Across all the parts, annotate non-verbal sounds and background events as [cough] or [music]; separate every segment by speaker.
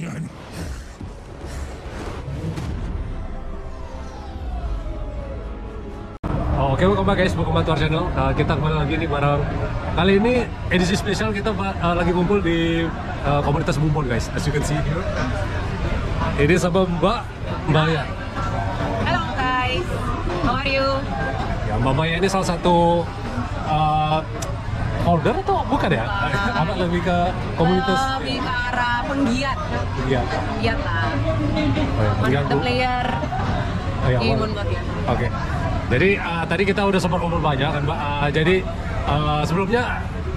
Speaker 1: Oh, Oke, welcome back guys, welcome back to our channel. Uh, kita kembali lagi nih bareng kali ini edisi spesial kita uh, lagi kumpul di uh, komunitas Bumbon guys. As you can see here. Ini sama Mbak Mbaya.
Speaker 2: Hello guys, how are you?
Speaker 1: Ya, Mbak Mbaya ini salah satu uh, founder atau bukan ya? Apa lebih ke komunitas?
Speaker 2: Lebih ke arah penggiat,
Speaker 1: Iya.
Speaker 2: penggiat lah.
Speaker 1: Oh, ya, penggiat,
Speaker 2: the player
Speaker 1: Oh, ya,
Speaker 2: di
Speaker 1: boleh.
Speaker 2: Moonbot ya.
Speaker 1: Oke. Jadi uh, tadi kita udah sempat ngobrol banyak kan, Mbak. Uh, jadi uh, sebelumnya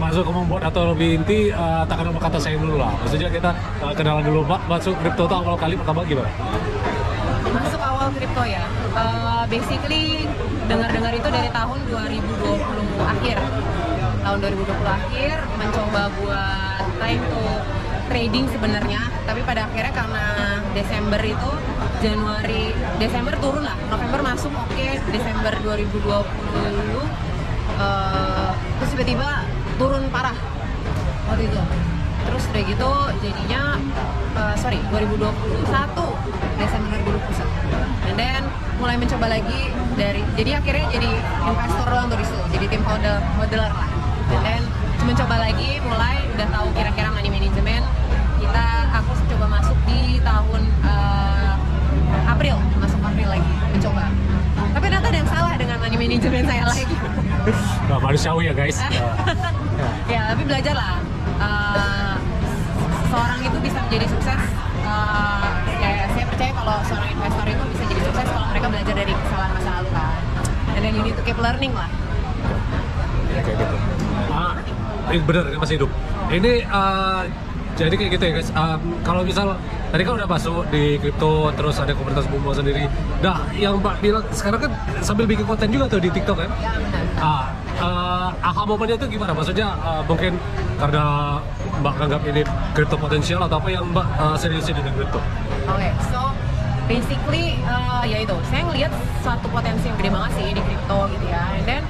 Speaker 1: masuk ke membuat atau lebih inti uh, tak kenal kata saya dulu lah. Maksudnya kita uh, kenalan dulu, Mbak. Masuk kripto itu awal kali pertama gimana?
Speaker 2: Masuk awal kripto ya. Uh, basically dengar-dengar itu dari tahun 2020 akhir. Tahun 2020 akhir mencoba buat trying to trading sebenarnya, tapi pada akhirnya karena Desember itu Januari Desember turun lah, November masuk oke, Desember 2020 eh, terus tiba-tiba turun parah. Waktu itu. Terus udah gitu jadinya eh, sorry 2021 Desember 2021 and then mulai mencoba lagi dari jadi akhirnya jadi investor doang tuh jadi tim hodl hodler lah and then mencoba lagi mulai udah tahu kira-kira money management. Kita aku coba masuk di tahun eh, April masuk April lagi mencoba. Tapi ternyata ada yang salah dengan money management saya lagi.
Speaker 1: Nah, manusiawi ya guys. Uh, [laughs]
Speaker 2: ya tapi belajar lah Eh, seorang itu bisa menjadi sukses. Eh, ya saya percaya kalau seorang investor itu bisa jadi sukses kalau mereka belajar dari kesalahan masa lalu kan. Then you need to keep learning lah.
Speaker 1: Ya, kayak gitu. Ah, ini bener, masih hidup. Ini uh, jadi kayak gitu ya guys. Um, kalau misal tadi kan udah masuk di kripto, terus ada komunitas Bumbo sendiri. Nah, yang Mbak bilang sekarang kan sambil bikin konten juga tuh di TikTok kan?
Speaker 2: ya benar
Speaker 1: Ah, uh, aha momennya itu gimana? Maksudnya uh, mungkin karena Mbak anggap ini kripto potensial atau apa yang Mbak uh, seriusin dengan kripto?
Speaker 2: Oke, so basically uh, ya itu, saya ngelihat suatu potensi yang gede banget sih di crypto gitu ya. And then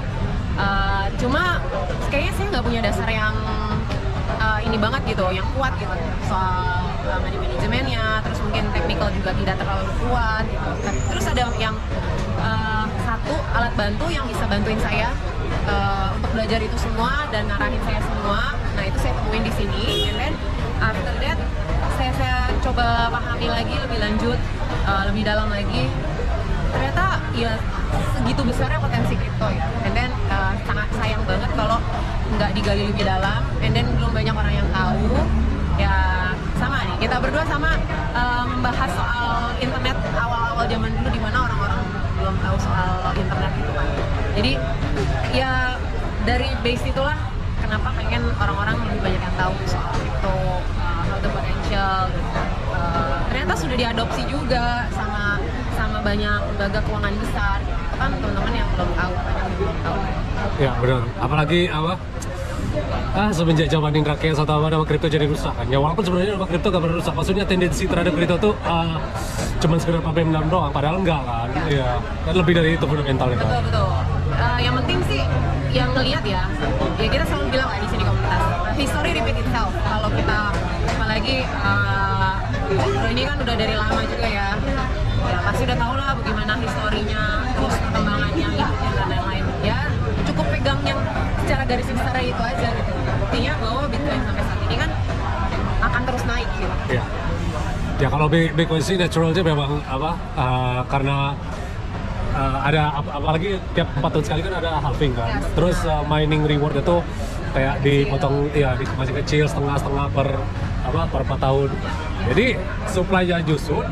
Speaker 2: uh, cuma kayaknya saya nggak punya dasar yang uh, ini banget gitu, yang kuat gitu soal uh, money manajemennya, terus mungkin technical juga tidak terlalu kuat. Gitu. Nah, Terus ada yang uh, satu alat bantu yang bisa bantuin saya uh, untuk belajar itu semua dan ngarahin saya semua. Nah itu saya temuin di sini. And then after that saya saya coba pahami lagi lebih lanjut, uh, lebih dalam lagi. Ternyata ya segitu besarnya potensi kripto ya. And then banget kalau nggak digali lebih dalam. And then belum banyak orang yang tahu. Ya sama nih, kita berdua sama uh, membahas soal internet awal-awal zaman dulu di mana orang-orang belum tahu soal internet itu kan. Jadi ya dari base itulah kenapa pengen orang-orang lebih banyak yang tahu soal kripto, uh, how the potential. gitu. Uh, ternyata sudah diadopsi juga sama sama banyak lembaga keuangan besar. Gitu. Itu kan teman-teman yang belum tahu, banyak yang belum tahu.
Speaker 1: Ya benar. Apalagi apa? Ah semenjak zaman Indra Kents atau apa nama kripto jadi rusak kan. Ya walaupun sebenarnya nama kripto gak pernah rusak. Maksudnya tendensi terhadap kripto tuh ah, cuman sekedar pabrik menang doang. Padahal enggak kan. Iya. Kan lebih dari itu fundamentalnya kan.
Speaker 2: Betul. Uh, yang penting sih yang ngelihat ya, ya kita selalu bilang lah di sini komunitas. uh, history repeat itself. Kalau kita apalagi uh, ini kan udah dari lama juga garis besar itu aja gitu. Buktinya bahwa Bitcoin sampai saat ini kan akan terus naik gitu.
Speaker 1: Iya. Ya kalau Bi- Bitcoin sih naturalnya memang apa? ah, karena ah, ada ap- apalagi tiap 4 tahun sekali kan ada halving kan.
Speaker 2: Yes.
Speaker 1: Terus ah, mining reward itu kayak dipotong ya di masih kecil setengah-setengah per apa per 4 tahun. Jadi supply-nya nyusut,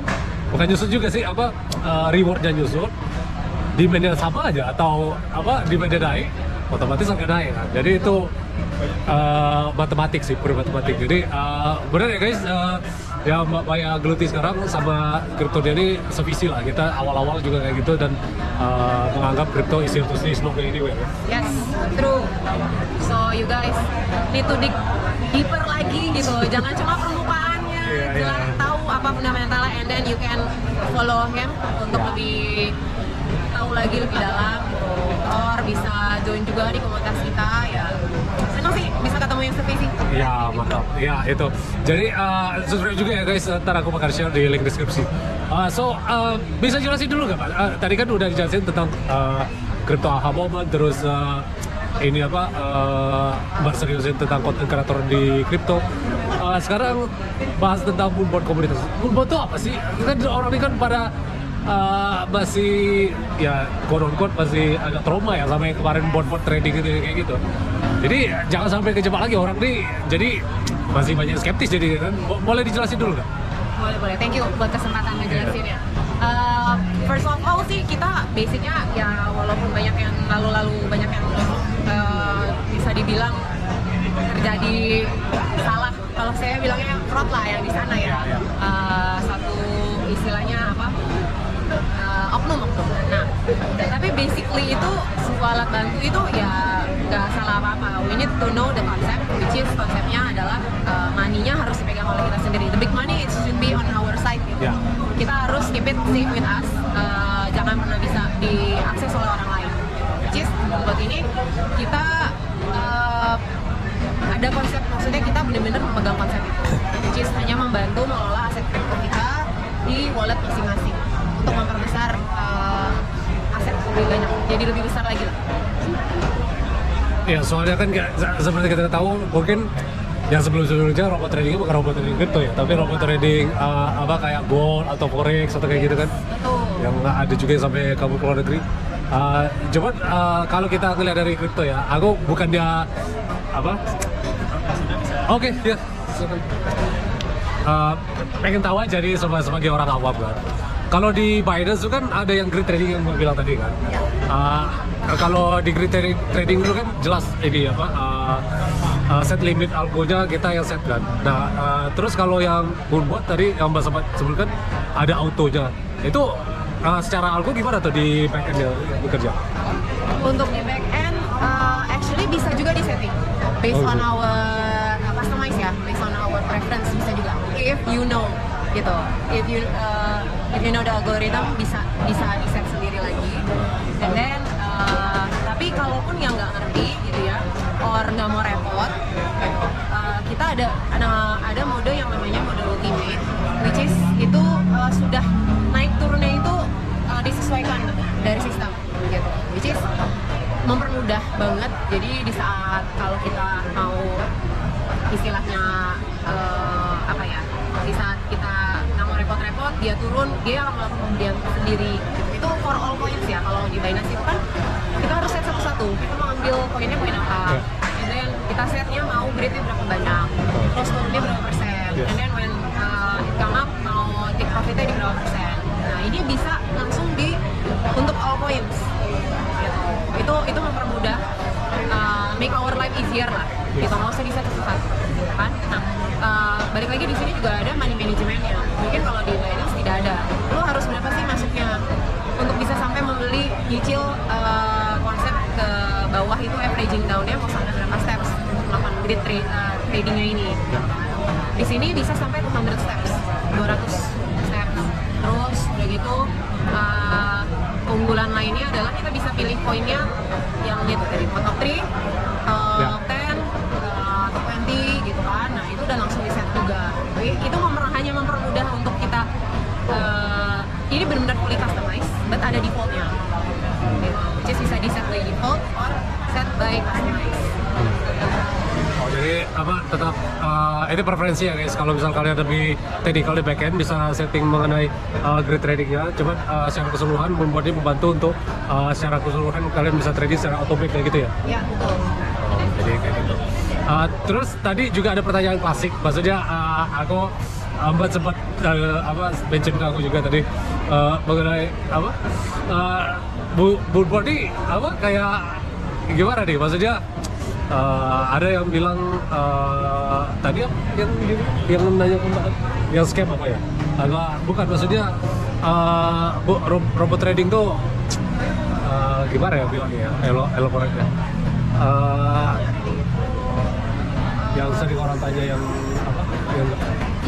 Speaker 1: bukan nyusut juga sih apa ah, reward-nya nyusut, demand-nya sama aja atau apa demand-nya naik, otomatis harga naik kan. Jadi itu uh, matematik sih, pure matematik. Jadi uh, benar ya guys, uh, ya Maya geluti sekarang sama kripto dia ini sevisi lah. Kita awal-awal juga kayak gitu dan uh, menganggap kripto is here to stay, not going anywhere.
Speaker 2: Yes, true. So you guys need to dig deeper lagi gitu. Jangan cuma permukaannya,
Speaker 1: iya.
Speaker 2: jelas tahu apa fundamentalnya, and then you can follow him untuk lebih tahu lagi lebih dalam. Or bisa join juga di komunitas kita ya. Senang sih bisa ketemu yang spesifik.
Speaker 1: Ya mantap, ya itu. Jadi uh, subscribe juga ya guys, ntar aku bakal share di link deskripsi. Uh, so uh, bisa jelasin dulu nggak pak? Uh, tadi kan udah dijelasin tentang uh, crypto aha moment, terus uh, ini apa uh, mbak seriusin tentang konten kreator di kripto. Uh, sekarang bahas tentang moonboard komunitas. Moonboard itu apa sih? Kan orang ini kan pada uh, masih ya quote on quote masih agak trauma ya sama yang kemarin board board trading gitu kayak gitu. Jadi jangan sampai kejebak lagi orang nih. Jadi masih banyak skeptis jadi kan. Bo- Boleh dijelasin dulu nggak?
Speaker 2: Boleh boleh. Thank you buat kesempatan ngejelasin ya. Uh, first of all sih kita basicnya ya walaupun banyak yang lalu-lalu banyak yang uh, bisa dibilang terjadi salah kalau saya bilangnya fraud lah yang di sana ya Uh, satu istilahnya apa uh, oknum oknum. Nah tapi basically itu sebuah alat bantu itu ya nggak salah apa apa we need to know the concept which is konsepnya adalah uh, money-nya harus dipegang oleh kita sendiri. The big money it should be on our side gitu.
Speaker 1: Ya.
Speaker 2: kita harus keep it safe with us uh, jangan pernah bisa diakses oleh orang lain. Which is buat ini kita uh, ada konsep maksudnya kita benar-benar memegang konsep itu. Which is hanya membantu mengelola aset kripto kita di wallet masing-masing memperbesar uh, aset lebih banyak jadi lebih besar lagi lah
Speaker 1: Ya soalnya kan seperti kita tahu mungkin yang sebelum-sebelumnya robot trading bukan robot trading kripto ya, tapi robot trading uh, apa kayak gold atau forex atau kayak gitu kan.
Speaker 2: betul
Speaker 1: yang ada juga yang sampai kabur ke luar negeri. Uh, cuman uh, kalau kita ngeliat dari kripto ya, aku bukan dia apa? Oke, ya. Uh, pengen tahu aja nih sebagai orang awam kan. Kalau di Binance itu kan ada yang grid trading yang gue bilang tadi kan. Uh, kalau di grid trading, trading itu kan jelas ini apa? Uh, uh, set limit algonya kita yang set kan. Nah, uh, terus kalau yang buat tadi yang Mbak sempat sebutkan ada autonya. Itu uh, secara algo gimana tuh di backend bekerja?
Speaker 2: untuk di back end uh, actually bisa juga di setting based
Speaker 1: Oh,
Speaker 2: on
Speaker 1: gitu.
Speaker 2: our uh, customize ya based on our preference bisa juga if you know gitu if you uh, know the algorithm bisa bisa di sendiri lagi. And then uh, tapi kalaupun yang nggak ngerti gitu ya or nggak mau repot uh, kita ada ada ada mode yang namanya mode ultimate which is itu uh, sudah naik turunnya itu uh, disesuaikan dari sistem gitu. Which is mempermudah banget. Jadi di saat kalau kita mau istilahnya eh, apa ya di saat dia turun dia akan melakukan pembelian sendiri. Gitu. itu for all coins ya kalau di Binance itu kan kita harus set satu-satu. Kita mau ambil koinnya koin apa?
Speaker 1: Ya.
Speaker 2: and then kita setnya mau grade-nya berapa banyak? Terus turunnya berapa persen?
Speaker 1: Yes.
Speaker 2: and then when uh, it come up mau take profitnya di berapa persen? Nah ini bisa langsung di untuk all coins gitu. itu itu mempermudah uh, make our life easier lah. Gitu. Nggak usah bisa satu gitu kan? Nah uh, balik lagi di sini juga ada money managementnya mungkin kalau di Binance tidak ada. Lu harus berapa sih masuknya? Untuk bisa sampai membeli nyicil uh, konsep ke bawah itu averaging down-nya mau sampai berapa steps? Untuk melakukan grid tra- uh, tradingnya ini. Di sini bisa sampai 200 steps. 200 steps. Terus udah gitu uh, keunggulan lainnya adalah kita bisa pilih poinnya yang gitu dari top 3
Speaker 1: Ya.
Speaker 2: top 10 ini benar-benar fully customized but ada defaultnya which is bisa di set by default or set by customize
Speaker 1: Oh jadi apa tetap uh, ini preferensi ya guys. Kalau misal kalian lebih technical di backend bisa setting mengenai uh, grid tradingnya. Cuman uh, secara keseluruhan membuatnya membantu untuk uh, secara keseluruhan kalian bisa trading secara otomatis kayak gitu ya.
Speaker 2: ya betul
Speaker 1: Oh, jadi kayak gitu. Uh, terus tadi juga ada pertanyaan klasik. Maksudnya uh, aku Mbak sempat uh, apa mention ke aku juga tadi uh, mengenai apa uh, bu bu body apa kayak gimana nih? Maksudnya uh, ada yang bilang uh, tadi apa yang yang nanya yang scam apa ya? Agak bukan maksudnya uh, bu, ro- robot trading tuh uh, gimana ya bilangnya ya? Elo elaborate uh, yang sering orang tanya yang apa yang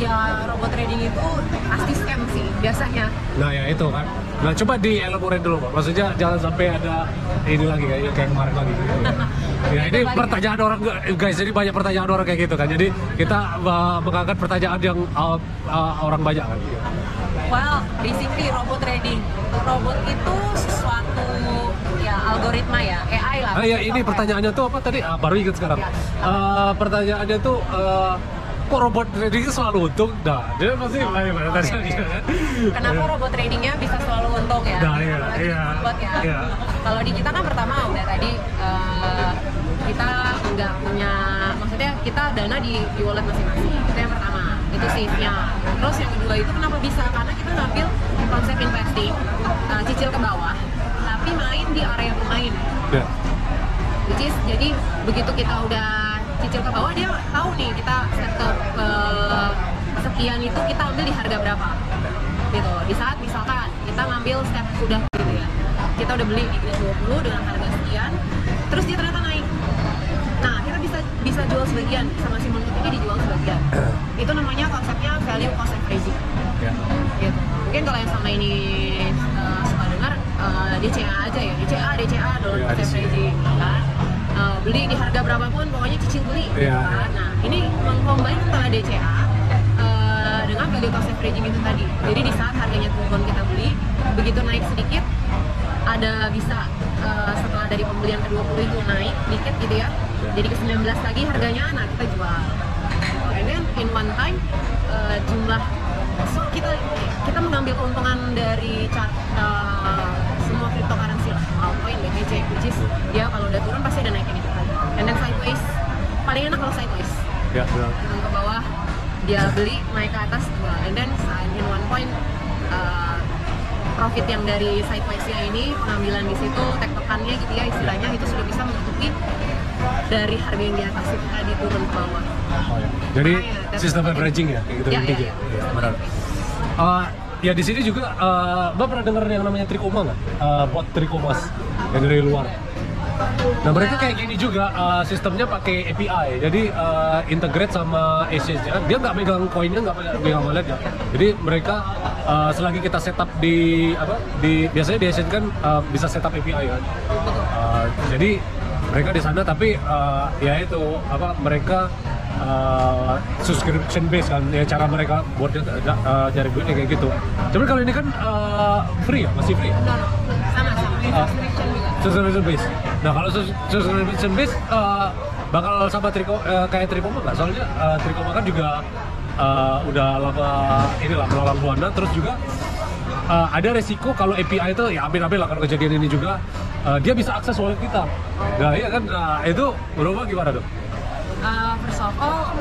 Speaker 2: ya robot trading itu pasti scam sih biasanya
Speaker 1: nah ya itu kan nah coba di elaborate dulu pak maksudnya jangan sampai ada ini lagi kayak kayak kemarin lagi gitu. [laughs] Ya ini pertanyaan orang guys, jadi banyak pertanyaan orang kayak gitu kan. Jadi kita uh, mengangkat pertanyaan yang uh, uh, orang banyak kan.
Speaker 2: Well, basically robot trading. Robot itu sesuatu ya algoritma ya, AI lah.
Speaker 1: Ah ya ini
Speaker 2: Software.
Speaker 1: pertanyaannya tuh apa tadi? Ah, baru ingat sekarang.
Speaker 2: Ya.
Speaker 1: Uh, pertanyaannya tuh uh, kok robot trading itu selalu untung? Nah, dia pasti banyak banget tadi.
Speaker 2: Kenapa robot tradingnya bisa selalu untung ya?
Speaker 1: Nah, iya, iya,
Speaker 2: robot ya.
Speaker 1: iya.
Speaker 2: Kalau di kita kan pertama udah tadi eh, kita nggak punya, maksudnya kita dana di, di wallet masing-masing. Itu yang pertama. Itu safe-nya. Terus yang kedua itu kenapa bisa? Karena kita ngambil konsep investing, eh, cicil ke bawah, tapi main di area bermain.
Speaker 1: Ya.
Speaker 2: Which is, jadi begitu kita udah cicil ke bawah dia tahu nih kita set ke eh, sekian itu kita ambil di harga berapa. Gitu. Di saat misalkan kita ngambil step udah gitu ya. Kita udah beli di Grade 20 dengan harga sekian terus dia ternyata naik. Nah kita bisa bisa jual sebagian sama si menurut ini dijual sebagian. [clears throat] Itu namanya konsepnya value cost averaging
Speaker 1: Ya.
Speaker 2: gitu. Mungkin kalau yang sama ini uh, suka dengar uh, DCA aja ya, DCA, DCA, dollar cost averaging, kan? Uh, beli di harga berapapun, pokoknya cicil beli, gitu
Speaker 1: Ya.
Speaker 2: kan? Nah, ini mengcombine antara DCA uh, dengan value cost averaging itu tadi. Jadi di saat harganya turun kita beli, begitu naik sedikit, ada bisa uh, setelah dari pembelian ke 20 itu naik dikit gitu ya. Jadi ke 19 lagi harganya, nah kita jual. And then in one time uh, jumlah so kita kita mengambil keuntungan dari chart uh, BTC, which is dia kalau udah turun pasti ada naikin itu tadi. And then sideways paling enak kalau sideways
Speaker 1: Ya, benar.
Speaker 2: turun ke bawah dia beli naik ke atas jual and then in one point uh, profit yang dari sidewaysnya ini pengambilan di situ tektokannya gitu ya istilahnya itu sudah bisa menutupi dari harga yang di atas itu tadi turun ke bawah
Speaker 1: Oh, ya. Jadi
Speaker 2: Makanya, that's
Speaker 1: sistem
Speaker 2: the
Speaker 1: averaging ya, kayak gitu
Speaker 2: Ya,
Speaker 1: intinya.
Speaker 2: ya, ya.
Speaker 1: Iya, benar. Uh, ya di sini juga, uh, Mbak pernah dengar yang namanya Trikoma nggak? Uh, bot Trikomas yang dari luar. Nah mereka kayak gini juga, uh, sistemnya pakai API, jadi uh, integrate sama exchange-nya. Dia nggak megang koinnya, nggak megang walletnya. Jadi mereka uh, selagi kita setup di apa? Di biasanya di exchange kan uh, bisa setup API kan. Uh, jadi mereka di sana tapi uh, ya itu apa mereka uh, subscription base kan ya cara mereka buat uh, cari duitnya kayak gitu. Cuman kalau ini kan uh, free ya masih free. ya?
Speaker 2: sama sama
Speaker 1: Ah. Base. Nah kalau sus- subscription base uh, bakal sama Triko uh, kayak Trikoma nggak? Soalnya uh, Trikoma kan juga uh, udah lama inilah melalang buana, terus juga uh, ada resiko kalau API itu ya ambil-ambil lah kalau kejadian ini juga uh, dia bisa akses wallet kita. Nah iya kan, nah, itu berubah gimana dong?
Speaker 2: Uh, first of all,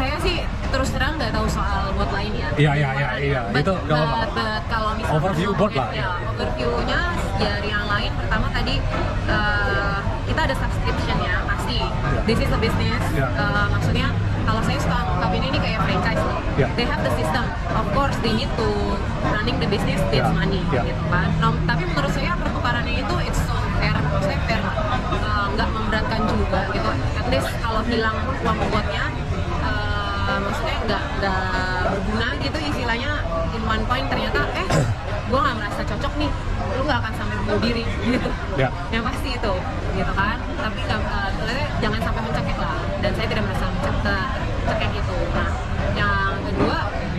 Speaker 2: saya sih terus terang nggak tahu soal bot lain ya.
Speaker 1: Iya, iya, iya, iya. Itu
Speaker 2: but kalau misalnya
Speaker 1: Overview bot lah,
Speaker 2: Ya,
Speaker 1: ya.
Speaker 2: overviewnya dari yang lain. Pertama tadi uh, kita ada subscription ya pasti. This is a business.
Speaker 1: Ya.
Speaker 2: Uh, maksudnya kalau saya suka anggapin ini kayak franchise loh.
Speaker 1: Ya.
Speaker 2: They have the system. Of course they need to running the business needs
Speaker 1: Ya,
Speaker 2: money
Speaker 1: ya.
Speaker 2: gitu kan. Nah, tapi menurut saya pertukarannya itu it's so fair. Maksudnya fair. Uh, nggak memberatkan juga gitu. At least kalau hilang uang buatnya uh, maksudnya nggak nggak berguna gitu istilahnya in one point ternyata eh gue nggak merasa cocok nih lu nggak akan sampai bunuh diri gitu.
Speaker 1: Ya.
Speaker 2: yang pasti itu gitu kan. Tapi uh, sebenarnya jangan sampai mencekik lah dan saya tidak merasa mencekik cekek itu. Nah yang kedua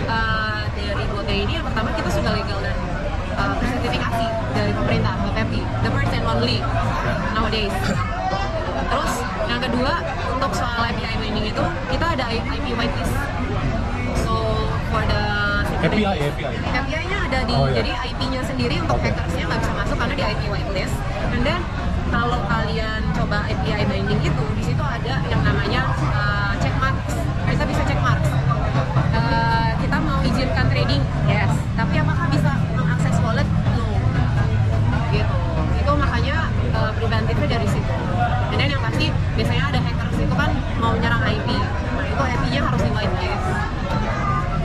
Speaker 2: uh, dari botnya ini yang pertama kita sudah legal dan uh, bersertifikasi dari pemerintah BPPI the first and only nowadays. Terus yang kedua untuk soal API mining itu IP whitelist so for the
Speaker 1: API, API.
Speaker 2: API-nya ada di
Speaker 1: Oh, iya.
Speaker 2: jadi IP-nya sendiri untuk
Speaker 1: Oke.
Speaker 2: hackersnya nggak bisa masuk karena di IP whitelist. And then kalau kalian coba API binding itu di situ ada yang namanya uh, check marks. Kita bisa check marks. Uh, kita mau izinkan trading, yes. Tapi apakah bisa mengakses wallet? No. Gitu. Itu makanya uh, preventifnya dari situ. And then yang pasti biasanya ada hackers itu kan mau nyerang IP. Whitelist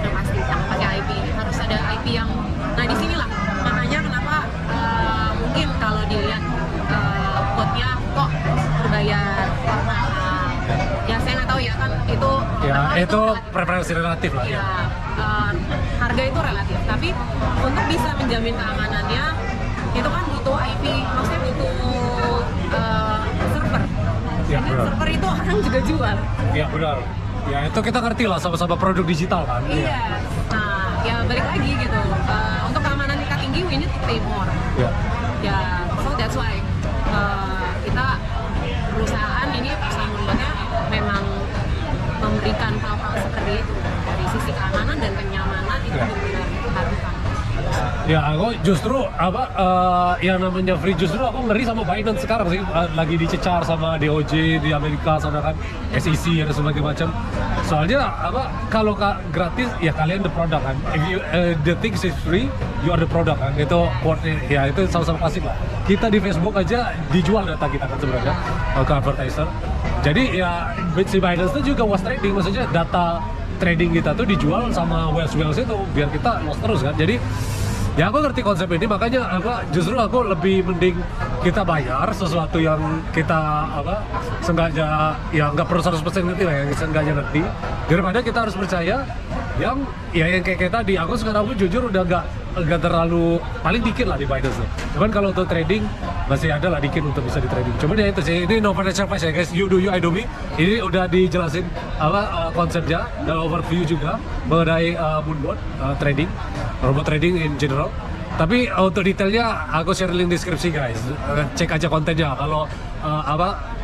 Speaker 2: yang pasti jangan pakai IP harus ada IP yang nah di sinilah makanya kenapa uh, mungkin kalau dilihat uh, botnya kok berbayar mahal ya saya nggak tahu ya kan itu
Speaker 1: Ya
Speaker 2: pertama
Speaker 1: itu preferensi relatif lah ya.
Speaker 2: ya uh, harga itu relatif tapi untuk bisa menjamin keamanannya itu kan butuh IP maksudnya butuh uh, server
Speaker 1: Ya, benar.
Speaker 2: server itu orang juga jual.
Speaker 1: Iya benar. Ya itu kita ngerti lah sama-sama produk digital kan.
Speaker 2: Iya. Nah, ya balik lagi gitu. Uh, untuk keamanan tingkat tinggi, we need to pay more.
Speaker 1: Iya.
Speaker 2: Ya, so that's why uh, kita perusahaan ini perusahaan memang memberikan hal-hal seperti itu dari sisi keamanan dan kenyamanan itu
Speaker 1: Ya.
Speaker 2: benar-benar diharuskan.
Speaker 1: Ya aku justru apa eh, yang namanya free justru aku ngeri sama Binance sekarang sih Eh, lagi dicecar sama DOJ di Amerika sana kan SEC dan sebagainya macam. Soalnya apa kalau ka, gratis ya kalian the product kan. If you, eh, the things is free, you are the product kan. Itu quote ya itu sama-sama klasik lah. Kita di Facebook aja dijual data kita kan sebenarnya ke advertiser. Jadi ya si Binance itu juga was trading maksudnya data trading kita tuh dijual sama Wells Wells itu biar kita loss terus kan. Jadi ya aku ngerti konsep ini makanya apa justru aku lebih mending kita bayar sesuatu yang kita apa sengaja ya nggak perlu 100% ngerti lah yang sengaja ngerti. Daripada kita harus percaya yang ya yang kayak, kayak tadi aku sekarang pun jujur udah nggak nggak terlalu paling dikit lah di Binance tuh. cuman kalau untuk trading masih ada lah dikit untuk bisa di trading cuman ya itu sih ini no financial advice ya guys you do you I do me. Ini udah dijelasin apa uh, konsepnya dan overview juga mengenai uh, moonbot uh, trading robot trading in general. Tapi untuk detailnya aku share link deskripsi guys. Cek aja kontennya. Kalau uh, apa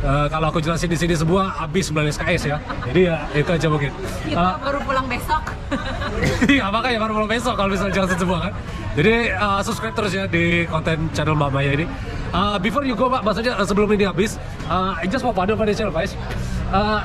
Speaker 1: uh, kalau aku jelasin di sini semua habis 9 SKS ya jadi ya itu aja mungkin
Speaker 2: Kita
Speaker 1: Uh,
Speaker 2: baru pulang besok. [laughs]
Speaker 1: Iya makanya baru mulai besok kalau misalnya jelasin semua kan. Jadi uh, subscribe terus ya di konten channel Mbak Maya ini. Uh, before you go Mbak, maksudnya uh, sebelum ini habis, uh, I just mau pada financial advice. Uh,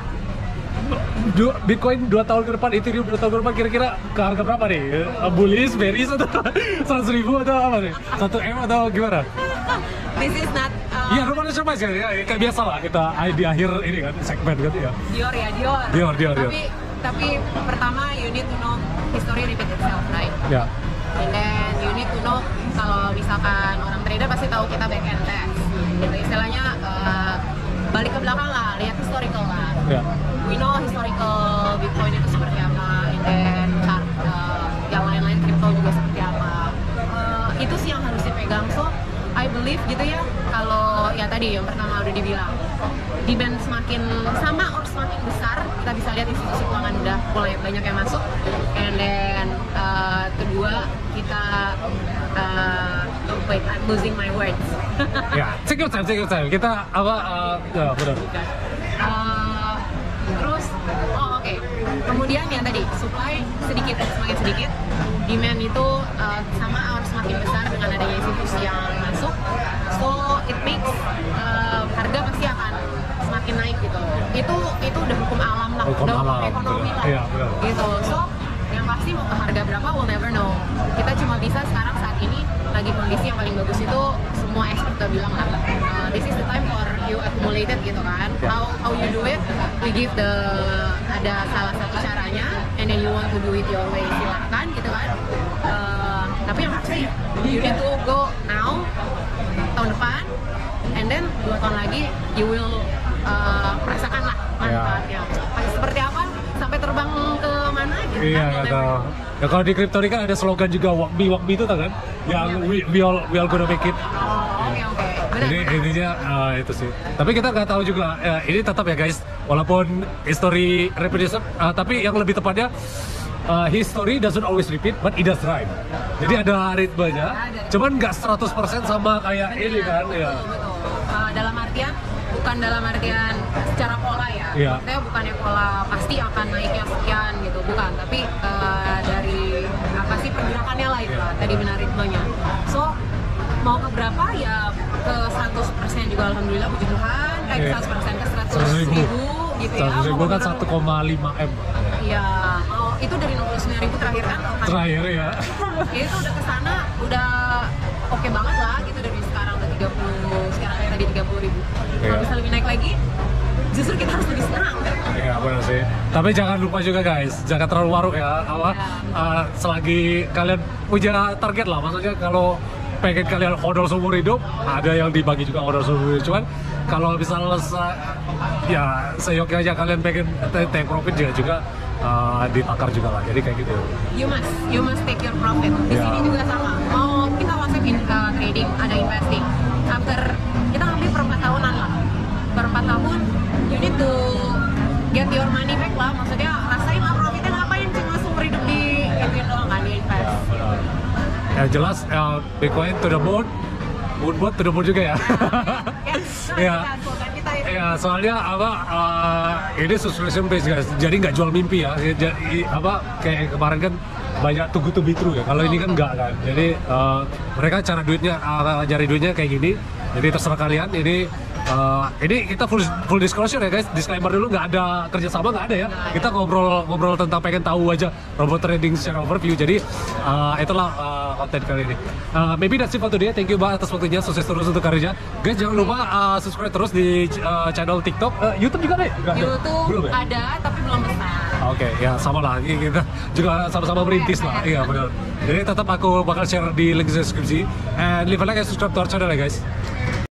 Speaker 1: du- Bitcoin 2 tahun ke depan, Ethereum 2 tahun ke depan kira-kira ke harga berapa nih? Uh, bullish, bearish atau [laughs] 100 ribu atau apa nih? 1 M atau gimana? [laughs]
Speaker 2: This is not uh,
Speaker 1: Iya, rumah financial advice ya, ya, kayak biasa lah kita di akhir ini kan, segmen gitu ya.
Speaker 2: Dior ya Dior.
Speaker 1: Dior, Dior, Dior.
Speaker 2: Tapi tapi pertama you need to know history repeat itself, right?
Speaker 1: Ya,
Speaker 2: And then you need to know kalau misalkan orang trader pasti tahu kita back end test. Gitu istilahnya uh, balik ke belakang lah, lihat historical lah.
Speaker 1: ya,
Speaker 2: We know historical Bitcoin itu seperti apa, and then chart uh, yang lain-lain crypto juga seperti apa. Uh, itu sih yang harus dipegang. So I believe gitu ya, kalau ya tadi yang pertama udah dibilang demand semakin sama or semakin besar, kita bisa lihat institusi keuangan udah mulai banyak yang masuk. And then uh, kedua kita uh, wait, I'm losing my words. [laughs]
Speaker 1: ya. Take your time, take your time. Kita apa? Uh, ya benar.
Speaker 2: Uh, terus, oh oke. Kemudian yang tadi supply sedikit semakin sedikit, demand itu uh, sama semakin besar dengan adanya institusi yang masuk. So it makes uh, harga pasti akan semakin naik gitu. Itu itu udah hukum alam lah,
Speaker 1: Hukum
Speaker 2: udah
Speaker 1: alam,
Speaker 2: ekonomi lah.
Speaker 1: Iya.
Speaker 2: Gitu. So yang pasti mau ke harga berapa we'll never know. Kita cuma bisa sekarang saat ini lagi kondisi yang paling bagus itu semua expert udah bilang lah. uh, this is the time for you accumulated gitu kan.
Speaker 1: Ya.
Speaker 2: How how you do it? We give the ada salah satu caranya, and then you want to do it your way gitu kan. Uh, tapi yang pasti you need to go now tahun depan, and then dua tahun lagi you will uh, merasakan lah manfaatnya. Seperti apa? Sampai terbang ke mana gitu
Speaker 1: Iya,
Speaker 2: kan?
Speaker 1: nggak
Speaker 2: We'll
Speaker 1: tahu. Ya kalau di kripto ini kan ada slogan juga walk me walk me itu tau kan? Yang we, we all we all gonna make it.
Speaker 2: Oh, oke. Benar.
Speaker 1: Jadi
Speaker 2: benar.
Speaker 1: intinya eh, itu sih. Tapi kita nggak tahu juga. eh, ini tetap ya guys, walaupun history repetition, eh, tapi yang lebih tepatnya eh, history doesn't always repeat, but it does rhyme. Jadi ada ritmenya, cuman nggak 100% sama kayak ini kan? Ya.
Speaker 2: Betul, betul. Uh, dalam artian bukan dalam artian secara pola ya.
Speaker 1: Iya.
Speaker 2: Maksudnya bukannya pola pasti akan naiknya sekian gitu, bukan. Tapi uh, dari apa sih pergerakannya lah itu lah, tadi benar ritmenya. So mau ke berapa ya ke 100% juga alhamdulillah puji Tuhan kayak
Speaker 1: Iya.
Speaker 2: 100% ke 100
Speaker 1: 100 ribu.
Speaker 2: ribu gitu ya
Speaker 1: 100 ribu kan
Speaker 2: ke-
Speaker 1: 1,5 m
Speaker 2: Iya, mau itu dari 69 ribu terakhir kan total.
Speaker 1: terakhir ya.
Speaker 2: ya [laughs] itu udah ke sana udah oke banget lah gitu dari sekarang ke 30 sekarang kayak tadi 30 ribu
Speaker 1: Iya.
Speaker 2: kalau bisa lebih naik lagi justru kita harus lebih senang
Speaker 1: Iya benar sih. Tapi jangan lupa juga guys, jangan terlalu waru ya. Apa? eh, selagi kalian punya target lah, maksudnya kalau pengen kalian odol seumur hidup, ada yang dibagi juga odol seumur hidup. Cuman kalau misalnya ya seyoknya aja kalian pengen ta- take profit juga juga eh, ditakar juga lah. Jadi kayak gitu.
Speaker 2: you must you must take your profit di
Speaker 1: Ya.
Speaker 2: sini juga sama mau kita konsep in- uh, trading ada investing after kita ngambil per 4 tahunan lah per 4 tahun you need to get your money back lah maksudnya rasain lah profitnya ngapain cuma seumur hidup di gituin doang kan di invest
Speaker 1: Ya, benar. Ya jelas uh, Bitcoin to the moon, moon boat to the moon juga ya. [laughs]
Speaker 2: ya
Speaker 1: Ya soalnya apa uh, ini subscription based guys, jadi nggak jual mimpi ya. Jadi apa kayak kemarin kan banyak tunggu to be true ya. Kalau ini kan nggak kan. Jadi uh, mereka cara duitnya, uh, cari duitnya kayak gini. Jadi terserah kalian. Ini uh, ini kita full full disclosure ya guys. Disclaimer dulu nggak ada kerjasama nggak ada ya. Kita ngobrol ngobrol tentang pengen tahu aja robot trading secara overview. Jadi uh, itulah uh, konten kali ini. Uh, maybe that's it for today. Thank you banget atas waktunya. Sukses terus untuk karirnya. Guys jangan lupa uh, subscribe terus di uh, channel TikTok, Uh, YouTube juga deh. Ada?
Speaker 2: YouTube
Speaker 1: Belum ya?
Speaker 2: ada tapi belum besar
Speaker 1: Oke, ya sama lah. Kita juga sama-sama merintis lah. Iya benar. Jadi tetap aku bakal share di link deskripsi. And leave a like and subscribe to our channel ya guys.